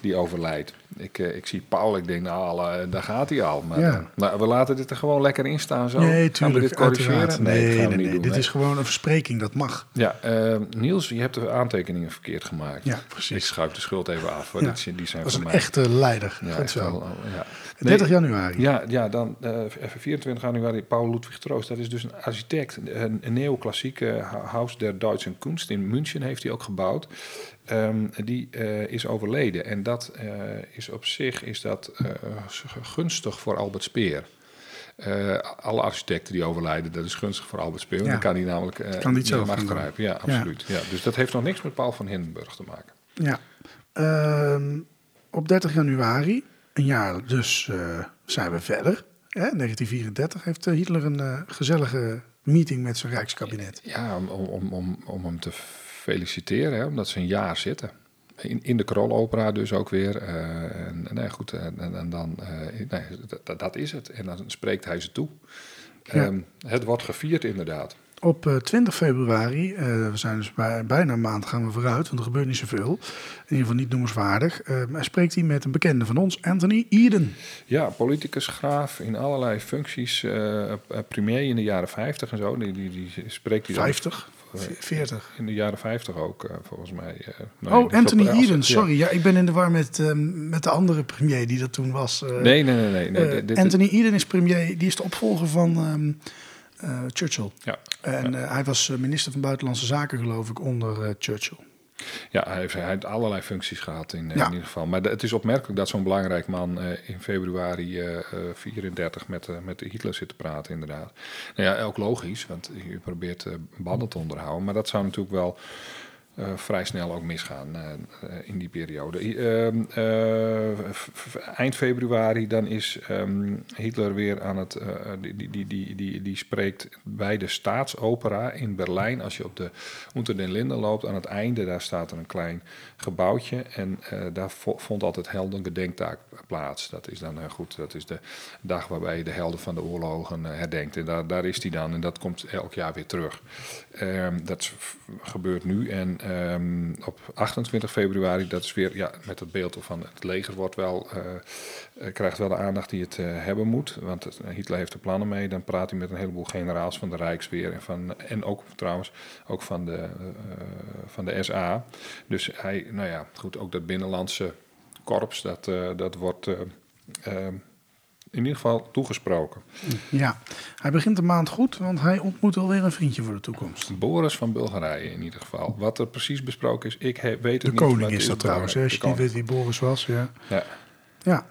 die overlijdt. Ik, eh, ik zie Paul, ik denk, nou, eh, daar gaat hij al. Maar Ja. nou, we laten dit er gewoon lekker in staan zo. Nee, Gaan we tuurlijk. dit corrigeren? Nee, Nee, gaan nee, niet nee, doen. Dit is gewoon een verspreking, dat mag. Ja, eh, Niels, je hebt de aantekeningen verkeerd gemaakt. Ja, precies. Ik schuif de schuld even af. Ja. Die, die zijn Dat is een mij. echte leider. Ja, echt wel, ja. 30 Nee, januari. Ja, ja dan even 24 januari, Paul Ludwig Troost. Dat is dus een architect, een, een neoclassieke Haus der Deutschen Kunst in München heeft hij ook gebouwd. Ehm, die eh, is overleden en dat eh, is op zich is dat, eh, gunstig voor Albert Speer. Alle architecten die overlijden, dat is gunstig voor Albert Speer. Ja. Dan kan hij namelijk eh, Kan zelf macht grijpen. Ja, absoluut. Ja. dus dat heeft nog niks met Paul van Hindenburg te maken. Ja. Ehm, op 30 januari, een jaar dus, zijn we verder. Hè? 1934 heeft Hitler een gezellige meeting met zijn Rijkskabinet. Ja, om, om, om, om, om hem te feliciteren, hè, omdat ze een jaar zitten. In, in de Krolopera dus ook weer. eh, en, nee, goed, en, en, dan, eh, nee, dat, dat is het. En dan spreekt hij ze toe. Ja. Ehm, het wordt gevierd inderdaad. Op eh, 20 februari, eh, we zijn dus bij, bijna een maand gaan we vooruit, want er gebeurt niet zoveel. In ieder geval niet noemenswaardig. Eh, hij spreekt hij met een bekende van ons, Anthony Eden. Ja, politicus, graaf in allerlei functies. eh, eh, premier in de jaren 50 en zo. Die, die, die spreekt hij dan 50, 40. in de jaren 50 ook, eh, volgens mij. eh, nou, Oh, Anthony Eden, sorry. Ja, ik ben in de war met, eh, met de andere premier die dat toen was. eh, Nee, nee, nee. nee, nee. eh, dit- Anthony Eden is premier, die is de opvolger van eh, Churchill. ja. En eh, hij was eh, minister van Buitenlandse Zaken, geloof ik, onder eh, Churchill. Ja, hij heeft, hij heeft allerlei functies gehad in, eh, Ja. in ieder geval. Maar de- het is opmerkelijk dat zo'n belangrijk man eh, in februari eh, eh, 34 met, met Hitler zit te praten, inderdaad. Nou ja, ook logisch, want je probeert banden te onderhouden. Maar dat zou natuurlijk wel eh, vrij snel ook misgaan eh, eh, in die periode. Ehm, eh, eind februari dan is ehm, Hitler weer aan het... die, die, die, die, die, spreekt bij de Staatsopera in Berlijn. Als je op de Unter den Linden loopt, aan het einde, daar staat er een klein gebouwtje. En daar vo- vond altijd heldengedenktaak plaats. Dat is dan goed, dat is de dag waarbij je de helden van de oorlogen herdenkt. En daar, daar is die dan en dat komt elk jaar weer terug. Ehm, dat gebeurt nu en ehm, op 28 februari, dat is weer ja, met het beeld van het leger wordt wel, eh, eh, krijgt wel de aandacht die het eh, hebben moet. Want Hitler heeft er plannen mee. Dan praat hij met een heleboel generaals van de Rijksweer en, van, en ook trouwens ook van de, van de SA. Dus hij, nou ja, goed, ook dat binnenlandse korps, dat, dat wordt eh, eh, in ieder geval toegesproken. Ja, hij begint de maand goed, want hij ontmoet alweer een vriendje voor de toekomst. Boris van Bulgarije in ieder geval. Wat er precies besproken is, ik weet het De niet. maar koning is dat trouwens, als je de niet weet wie Boris was. Ja, Ja. ja.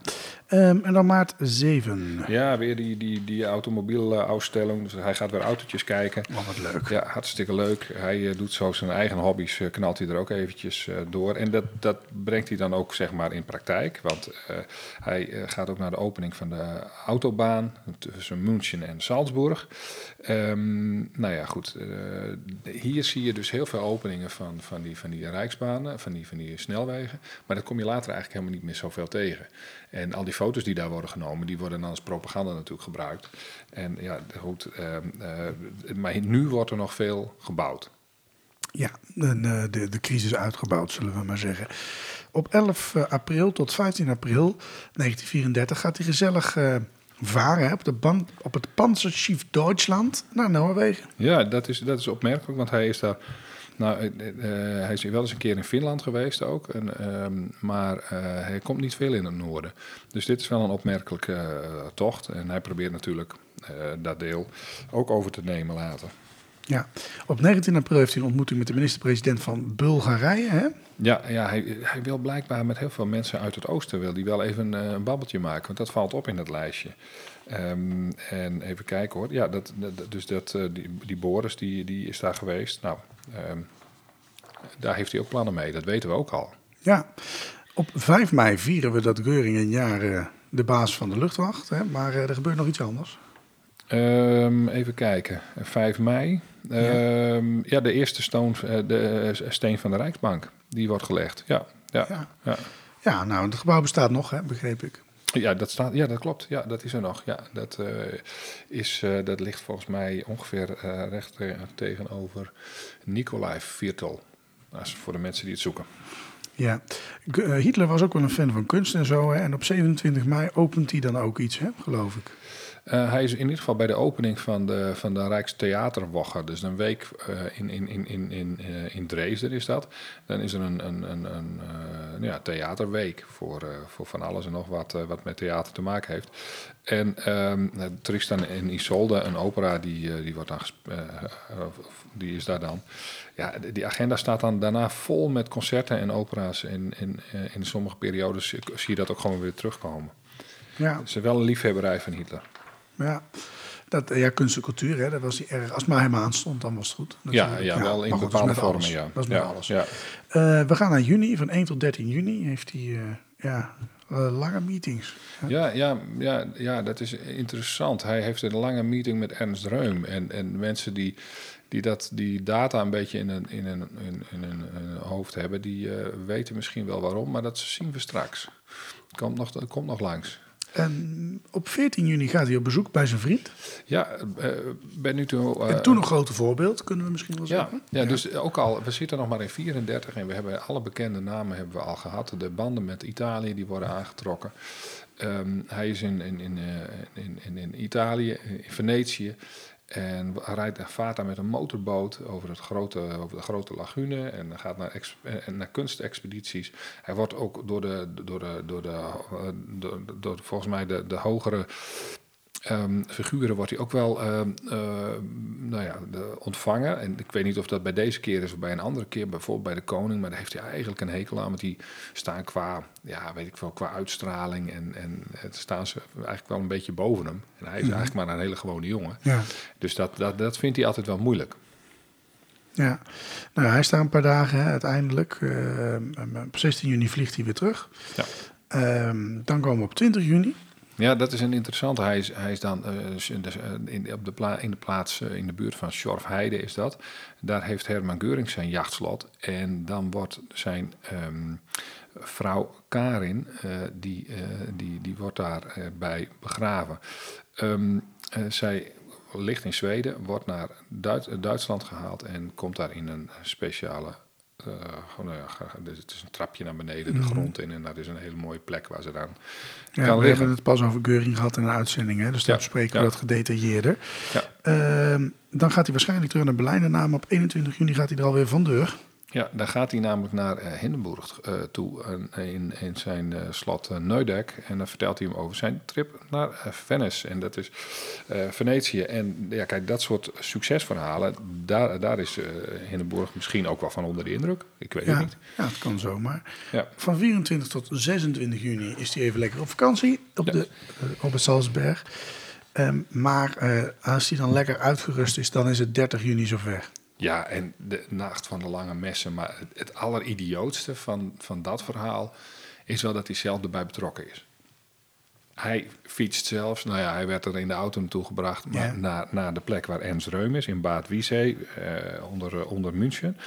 Ehm, en dan maart 7. ja, weer die, die, die automobielausstelling. Dus hij gaat weer autootjes kijken. Oh, wat leuk. Ja, hartstikke leuk. Hij eh, doet zo zijn eigen hobby's, eh, knalt hij er ook eventjes eh, door. En dat, dat brengt hij dan ook zeg maar in praktijk. Want eh, hij eh, gaat ook naar de opening van de autobaan tussen München en Salzburg. Ehm, nou ja, goed. eh, hier zie je dus heel veel openingen van, van, die, van die rijksbanen, van die, van die snelwegen. Maar dat kom je later eigenlijk helemaal niet meer zoveel tegen. En al die foto's die daar worden genomen, die worden dan als propaganda natuurlijk gebruikt. En ja, goed, ehm, eh, maar nu wordt er nog veel gebouwd. Ja, de, de, de, de crisis uitgebouwd, zullen we maar zeggen. Op 11 april tot 15 april 1934 gaat hij gezellig eh, varen op, de ban- op het Panzerschief Duitsland naar Noorwegen. Ja, dat is, dat is opmerkelijk, want hij is daar. Nou, eh, eh, hij is wel eens een keer in Finland geweest ook, en, ehm, maar eh, hij komt niet veel in het noorden. Dus dit is wel een opmerkelijke eh, tocht. En hij probeert natuurlijk eh, dat deel ook over te nemen later. Ja. Op 19 april heeft hij een ontmoeting met de minister-president van Bulgarije. Hè? Ja, ja hij, hij wil blijkbaar met heel veel mensen uit het oosten wil die wel even eh, een babbeltje maken. Want dat valt op in het lijstje. Ehm, en even kijken hoor. Ja, dat, dat- dus dat, eh, die, die Boris die, die is daar geweest. Nou, ehm, daar heeft hij ook plannen mee. Dat weten we ook al. Ja. Op 5 mei vieren we dat Geuring een jaar eh, de baas van de luchtwacht. Hè? Maar eh, er gebeurt nog iets anders. Ehm, even kijken. 5 mei. Ehm, ja. de eerste stoon, de steen van de Rijksbank. Die wordt gelegd. Ja, ja, Ja. ja. Ja, nou, het gebouw bestaat nog, hè, begreep ik. Ja, dat staat, ja, dat klopt. Ja, dat is er nog. Ja, dat, eh, is, eh, dat ligt volgens mij ongeveer eh, recht te- tegenover Nikolai Viertel. Is voor de mensen die het zoeken. Ja, Hitler was ook wel een fan van kunst en zo. Hè? En op 27 mei opent hij dan ook iets, hè? geloof ik. Eh, hij is in ieder geval bij de opening van de, van de Rijkstheaterwoche. Dus een week eh, in, in, in, in, in, eh, in Dresden is dat. Dan is er een, een, een, een ja, theaterweek voor, voor van alles en nog wat, wat met theater te maken heeft. En ehm, Tristan en Isolde, een opera, die, die, wordt dan die is daar dan. Ja, die agenda staat dan daarna vol met concerten en opera's. En in, in sommige periodes zie je dat ook gewoon weer terugkomen. Ja, Het is wel een liefhebberij van Hitler. Ja. Dat, ja kunst en cultuur, hè? dat was hij erg. Als het maar hem aanstond, dan was het goed. Ja, ja, wel in goed, bepaalde vormen, alles. ja. Dat is met ja, alles. Ja. Eh, we gaan naar juni, van 1 tot 13 juni heeft hij eh, ja, eh, lange meetings. Ja, ja, ja, ja, dat is interessant. Hij heeft een lange meeting met Ernst Reum. En, en mensen die, die dat, die data een beetje in een, in een, in, in een, hoofd hebben, die weten misschien wel waarom, maar dat zien we straks. Komt nog, komt nog langs. En op 14 juni gaat hij op bezoek bij zijn vriend. Ja, eh, ben nu toe. eh, en toen een grote voorbeeld, kunnen we misschien wel Ja, zeggen. ja, dus ook al, we zitten nog maar in 34 en we hebben alle bekende namen hebben we al gehad. De banden met Italië die worden aangetrokken. Ehm, hij is in, in, in, eh, in, in, in Italië, in Venetië. En rijdt, vaart daar met een motorboot over, het grote, over de grote lagune en gaat naar, ex, en naar kunstexpedities. Hij wordt ook door de, door de, door de, eh, door, door volgens mij de, de hogere Ehm, figuren wordt hij ook wel ehm, eh, nou ja, de, ontvangen. En ik weet niet of dat bij deze keer is of bij een andere keer, bijvoorbeeld bij de koning. Maar daar heeft hij eigenlijk een hekel aan. Want die staan qua, ja, weet ik wel, qua uitstraling. En, en het staan ze eigenlijk wel een beetje boven hem. En hij is eigenlijk maar een hele gewone jongen. Ja. Dus dat, dat, dat vindt hij altijd wel moeilijk. Ja, nou, hij staat een paar dagen hè, uiteindelijk. Eh, op 16 juni vliegt hij weer terug. Ja. Ehm, dan komen we op 20 juni. Ja, dat is een interessante. Hij is, hij is dan eh, in, de, op de in de plaats eh, in de buurt van Schorfheide is dat. Daar heeft Herman Geurings zijn jachtslot. En dan wordt zijn ehm, vrouw Karin, eh, die, eh, die, die wordt daarbij bij begraven. Ehm, eh, zij ligt in Zweden, wordt naar Duit- Duitsland gehaald en komt daar in een speciale eh, gewoon, dus het is een trapje naar beneden, de grond in. En dat is een hele mooie plek waar ze dan Ja, kan we liggen. hebben het pas over Geuring gehad in een uitzending, hè, dus Ja, spreken ja. we dat gedetailleerder. Ja. Ehm, dan gaat hij waarschijnlijk terug naar Berlijn. En naam op 21 juni gaat hij er alweer van deur. Ja, daar gaat hij namelijk naar eh, Hindenburg eh, toe in, in zijn eh, slot Neudeck. En dan vertelt hij hem over zijn trip naar Venice. En dat is Venetië. En ja, kijk, dat soort succesverhalen, daar, daar is Hindenburg misschien ook wel van onder de indruk. Ik weet Ja, het niet. ja, het kan zomaar. Ja. Van 24 tot 26 juni is hij even lekker op vakantie op, Ja. de, op het Salzberg. Ehm, maar als hij dan lekker uitgerust is, dan is het 30 juni zover. Ja, en de nacht van de lange messen. Maar het, het alleridiootste van, van dat verhaal is wel dat hij zelf erbij betrokken is. Hij fietst zelfs, nou ja, hij werd er in de auto naartoe gebracht maar Ja. naar, naar de plek waar Ernst Reum is, in Bad Wiessee, eh, onder, eh, onder München.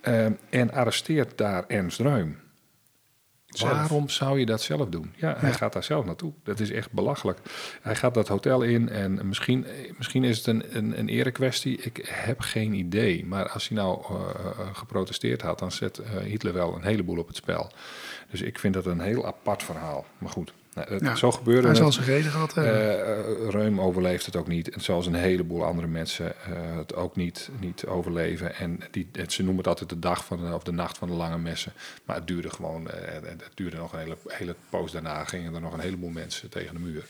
Eh, en arresteert daar Ernst Reum. Waarom zou je dat zelf doen? Ja, hij Ja. gaat daar zelf naartoe. Dat is echt belachelijk. Hij gaat dat hotel in en misschien, misschien is het een, een, een erekwestie. Ik heb geen idee. Maar als hij nou eh, geprotesteerd had, dan zet eh, Hitler wel een heleboel op het spel. Dus ik vind dat een heel apart verhaal. Maar goed, nou, Ja, zo gebeurde Hij zal zijn reden gehad hebben. Eh, eh, Reum overleeft het ook niet. En zoals een heleboel andere mensen eh, het ook niet, niet overleven. En die, het, ze noemen het altijd de dag van de, of de nacht van de lange messen. Maar het duurde gewoon, het duurde nog een hele, hele poos daarna. Gingen er nog een heleboel mensen tegen de muur.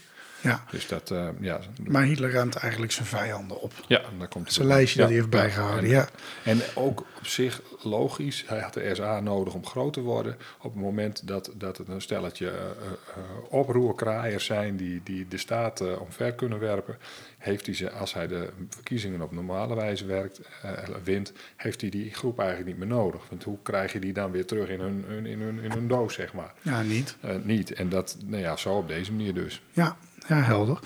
Ja. Dus dat, eh, ja. Maar Hitler ruimt eigenlijk zijn vijanden op. Ja, daar komt Zijn lijstje dat hij heeft bijgehouden, en, ja. En ook op zich logisch, hij had de SA nodig om groot te worden. Op het moment dat, dat het een stelletje eh, oproerkraaiers zijn die, die de staat omver kunnen werpen, heeft hij ze, als hij de verkiezingen op normale wijze werkt, wint, heeft hij die groep eigenlijk niet meer nodig. Want hoe krijg je die dan weer terug in hun, in hun, in hun doos, zeg maar? Ja, niet. Niet. En dat, nou ja, zo op deze manier dus. Ja, ja helder.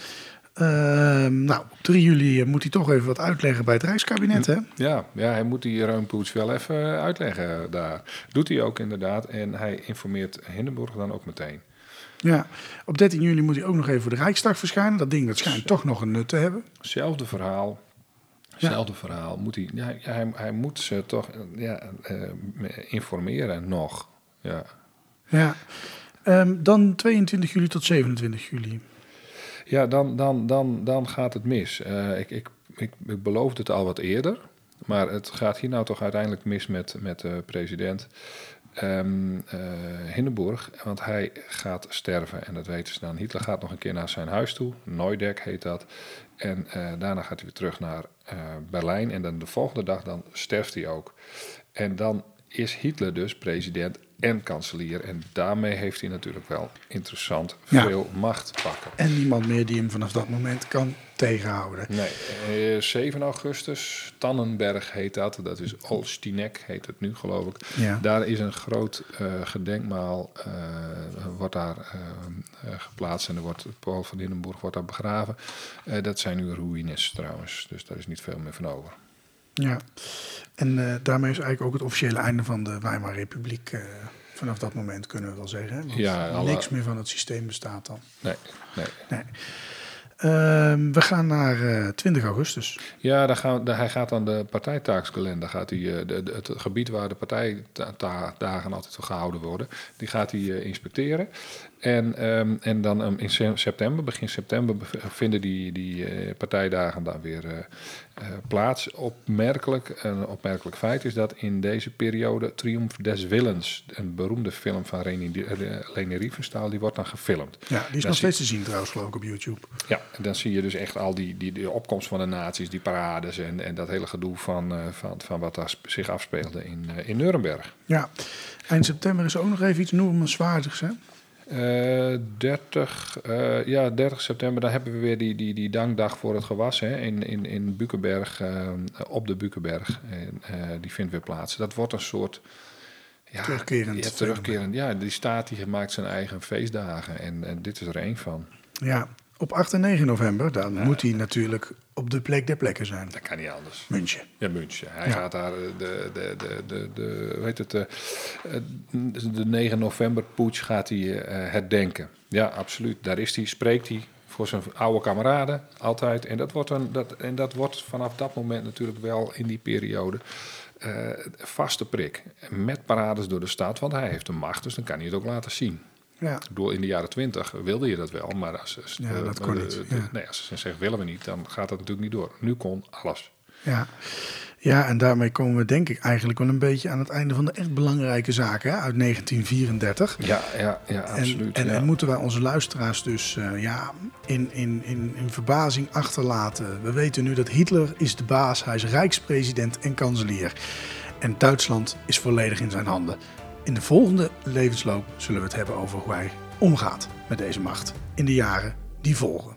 Ehm, nou, op 3 juli moet hij toch even wat uitleggen bij het Rijkskabinet, hè? Ja, ja, hij moet die Reumpoets wel even uitleggen daar. Doet hij ook inderdaad. En hij informeert Hindenburg dan ook meteen. Ja. Op 13 juli moet hij ook nog even voor de Rijksdag verschijnen. Dat ding dat schijnt toch nog een nut te hebben. Zelfde verhaal. Zelfde verhaal. Moet hij, ja, hij, hij moet ze toch ja, eh, informeren nog. ja. Ja. Ehm, dan 22 juli tot 27 juli. Ja, dan, dan, dan, dan gaat het mis. Eh, ik, ik, ik, beloofde het al wat eerder. Maar het gaat hier nou toch uiteindelijk mis met, met de president um, Hindenburg. Want hij gaat sterven en dat weten ze dan. Hitler gaat nog een keer naar zijn huis toe. Neudeck heet dat. En uh, daarna gaat hij weer terug naar Berlijn. En dan de volgende dag dan sterft hij ook. En dan is Hitler dus president en kanselier. En daarmee heeft hij natuurlijk wel interessant veel ja. macht pakken. En niemand meer die hem vanaf dat moment kan tegenhouden. Nee, uh, 7 augustus, Tannenberg heet dat. Dat is Olstinek, heet het nu geloof ik. Ja. Daar is een groot uh, gedenkmaal, uh, wordt daar geplaatst. En er wordt, Paul van Hindenburg wordt daar begraven. dat zijn nu ruïnes trouwens, dus daar is niet veel meer van over. Ja, en uh, daarmee is eigenlijk ook het officiële einde van de Weimar Republiek. Uh, vanaf dat moment kunnen we wel zeggen. Want ja, alle... niks meer van het systeem bestaat dan. Nee, nee. nee. Uh, we gaan naar 20 augustus. Ja, daar gaan, daar, hij gaat aan de partijtaakskalender. Gaat hij, het gebied waar de partijdagen altijd gehouden worden, die gaat hij inspecteren. En, um, en dan um, in september, begin september, vinden die, die uh, partijdagen dan weer uh, plaats. Opmerkelijk, een opmerkelijk feit is dat in deze periode Triumph des Willens, een beroemde film van Leni, Leni Riefenstahl, die wordt dan gefilmd. Ja, die is dan nog steeds te zien trouwens, geloof ik, op YouTube. Ja, en dan zie je dus echt al die, die, die opkomst van de naties, die parades en, en dat hele gedoe van, van, van wat daar zich afspeelde in, in Nuremberg. Ja, eind september is ook nog even iets noemenswaardigs, hè? Uh, 30, uh, ja, 30 september, dan hebben we weer die, die, die dankdag voor het gewas hè, in, in, in Bukenberg, uh, op de Bukenberg. En, die vindt weer plaats. Dat wordt een soort... Ja, terugkerend. Ja, terugkerend. Ja, die staat die maakt zijn eigen feestdagen en, en dit is er één van. Ja, op 8 en 9 november, dan ja. moet hij natuurlijk op de plek der plekken zijn. Dat kan niet anders. München. Ja, München. Hij ja. gaat daar de, de, de, de, de, weet het, de, de 9 november putsch gaat hij uh, herdenken. Ja, absoluut. Daar is hij, spreekt hij voor zijn oude kameraden altijd. En dat wordt, een, dat, en dat wordt vanaf dat moment natuurlijk wel in die periode uh, vaste prik. Met parades door de stad, want hij heeft de macht, dus dan kan hij het ook laten zien. Ja. Ik bedoel, in de jaren twintig wilde je dat wel, maar als, als, ja, dat kon uh, niet. Ja. Nee, als ze zeggen willen we niet, dan gaat dat natuurlijk niet door. Nu kon alles. Ja. ja, en daarmee komen we denk ik eigenlijk wel een beetje aan het einde van de echt belangrijke zaken uit 1934. Ja, ja, ja absoluut. En, en, ja. en moeten wij onze luisteraars dus uh, ja, in, in, in, in verbazing achterlaten. We weten nu dat Hitler is de baas, hij is rijkspresident en kanselier. En Duitsland is volledig in zijn handen. In de volgende levensloop zullen we het hebben over hoe hij omgaat met deze macht in de jaren die volgen.